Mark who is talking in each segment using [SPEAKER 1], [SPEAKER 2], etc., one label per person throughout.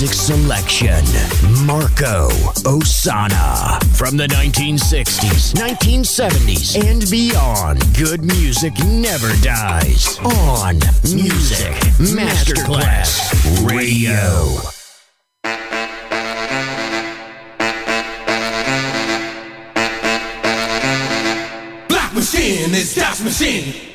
[SPEAKER 1] music selection Marco Ossanna. From the 1960s, 1970s, and beyond, good music never dies. On Music Masterclass Radio.
[SPEAKER 2] Black Machine is Jazz Machine.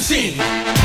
[SPEAKER 2] machine.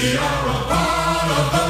[SPEAKER 3] We are a part of the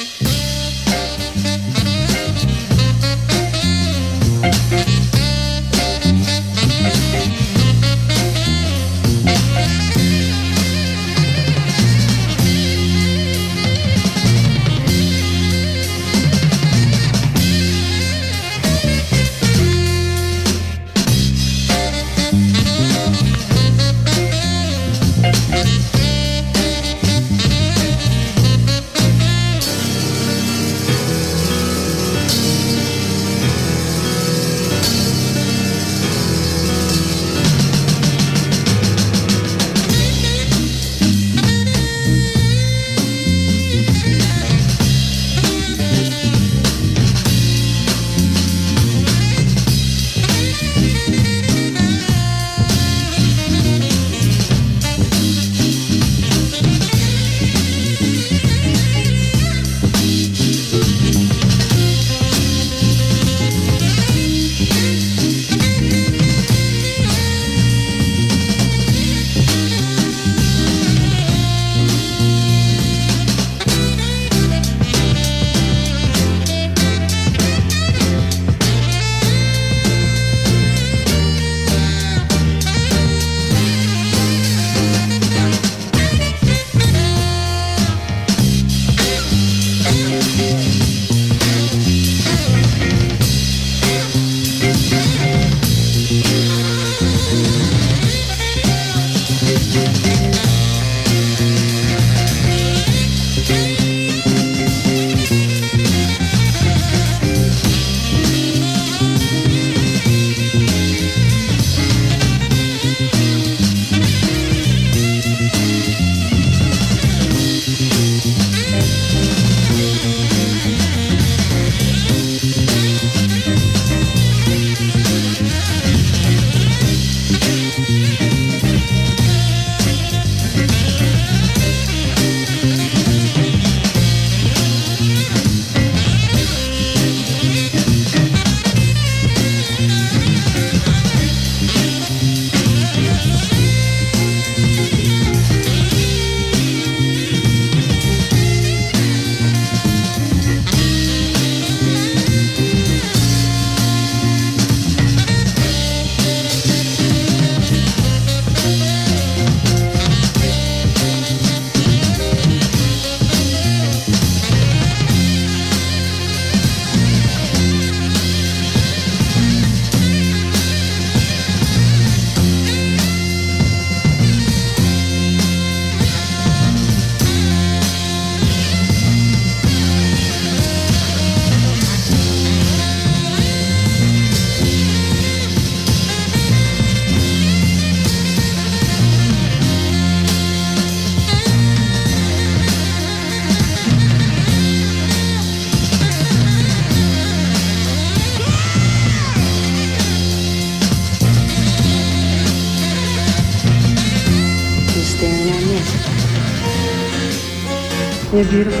[SPEAKER 4] Beautiful.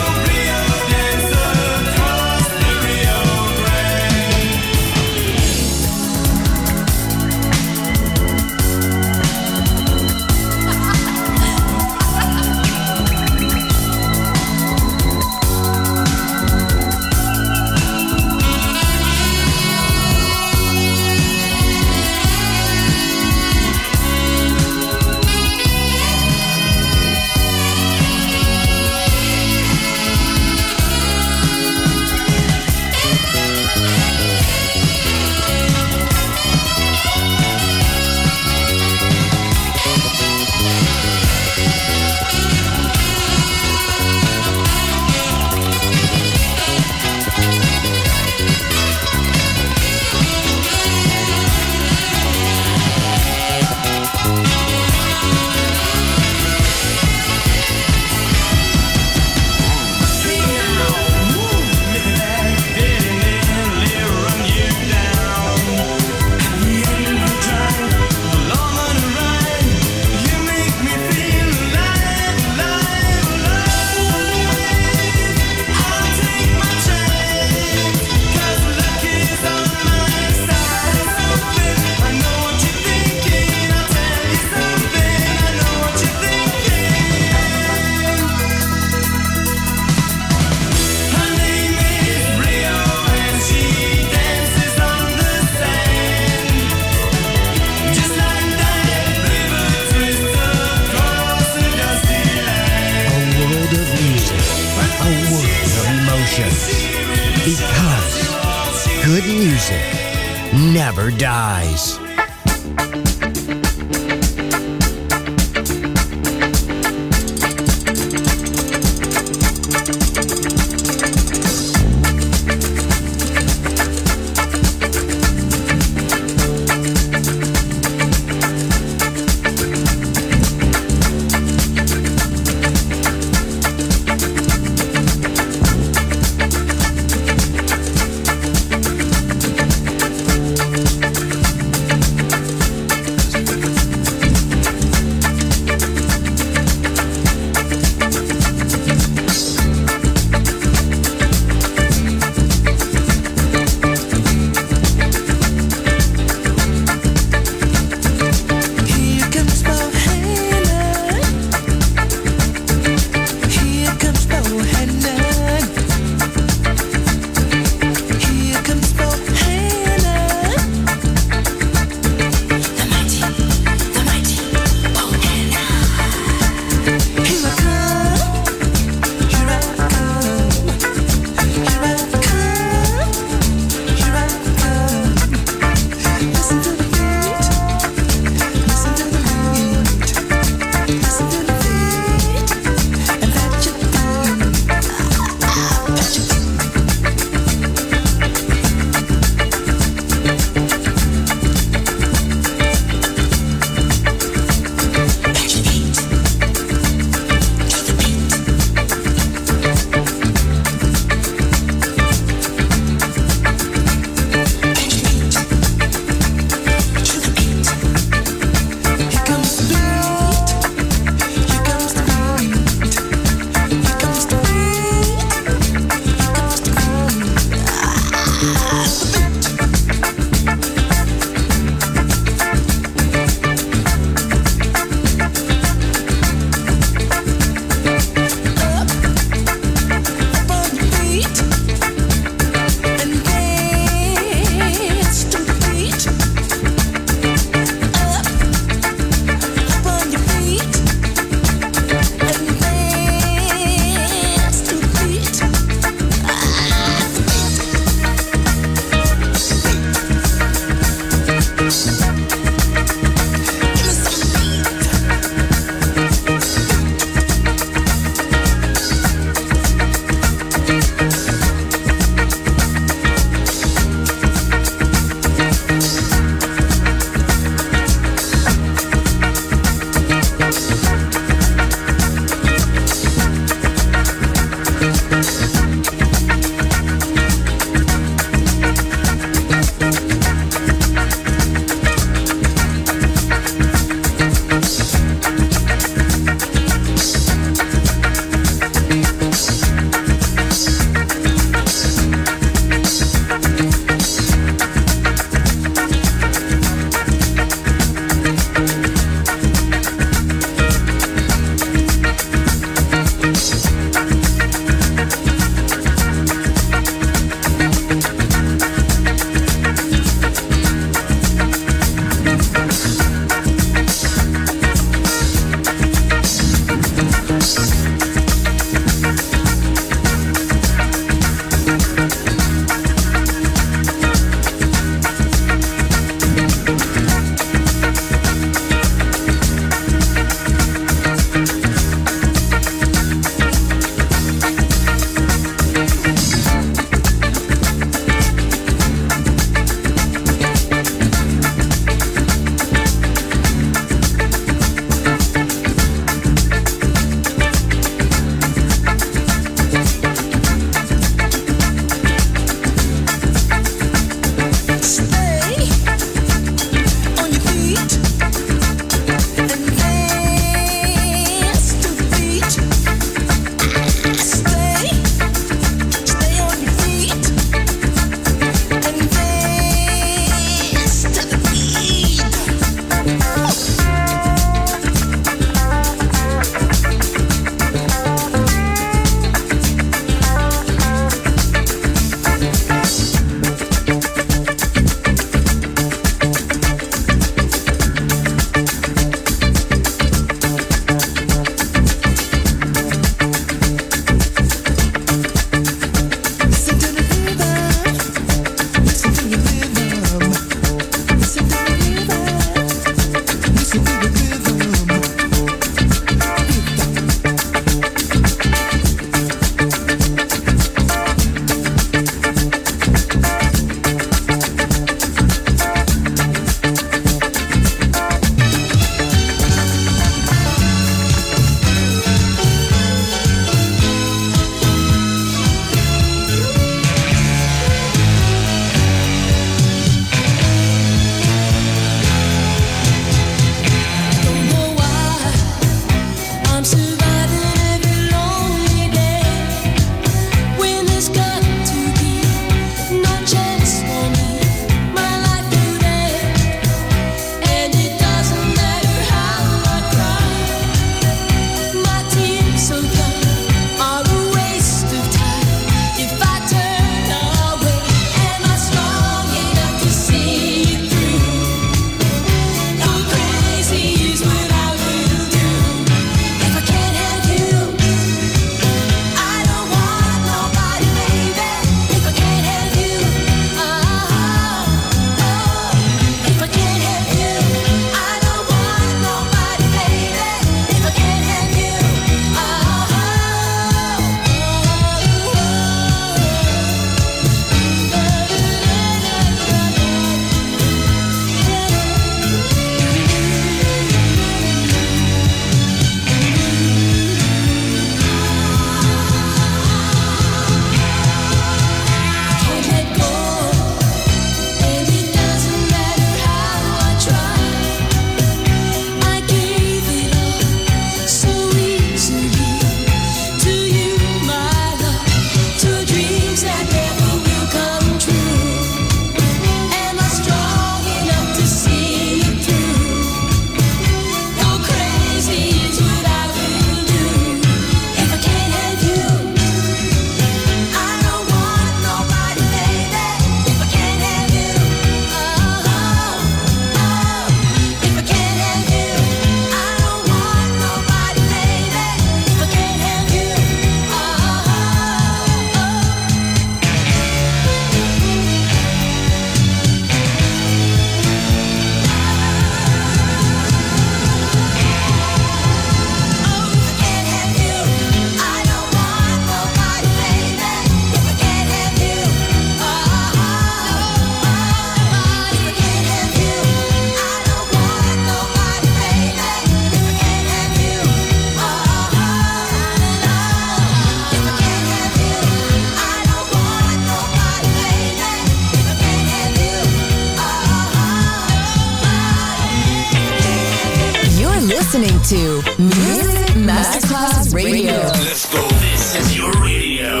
[SPEAKER 5] To Music Masterclass Radio.
[SPEAKER 6] Let's go. This is your radio.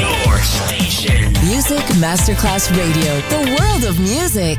[SPEAKER 6] Your station.
[SPEAKER 5] Music Masterclass Radio, the world of music.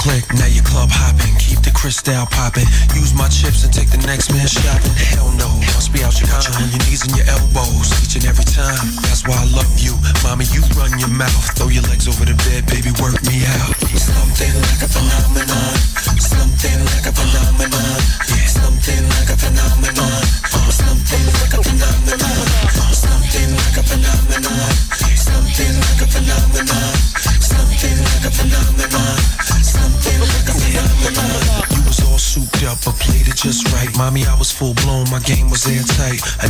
[SPEAKER 7] click, now your club hopping. Keep the crystal popping. Use my chips and take the next man shopping. Hell no, must be out your mind. You're on your knees and your elbows each and every time. That's why I love you, mommy. You run your mouth, throw your legs over the bed, baby. Work me out. Mommy, I was full blown, my game was airtight. I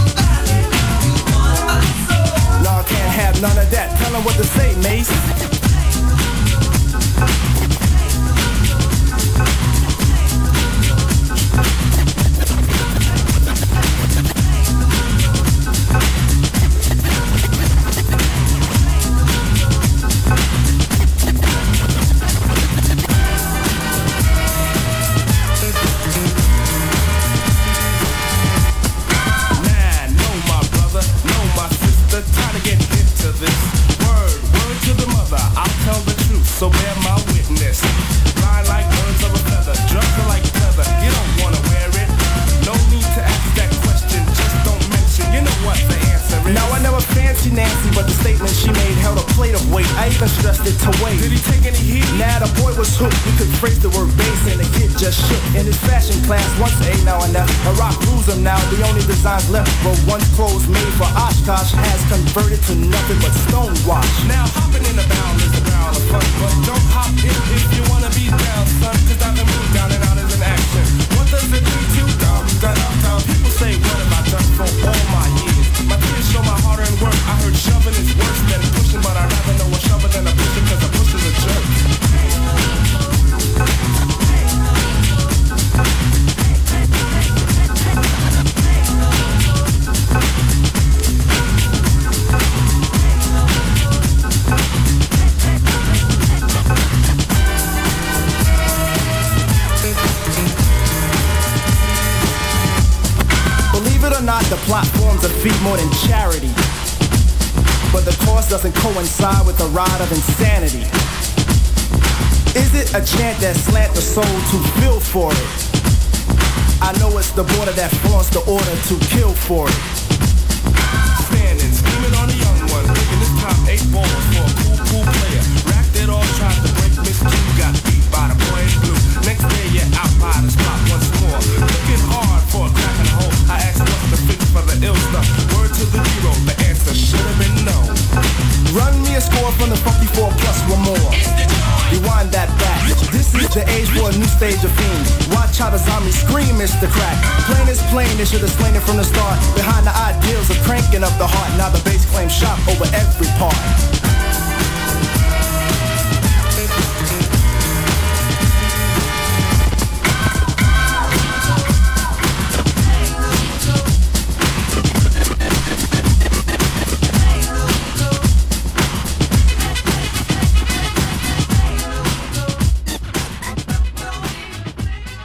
[SPEAKER 8] have none of that. Tell him what to say, Mace.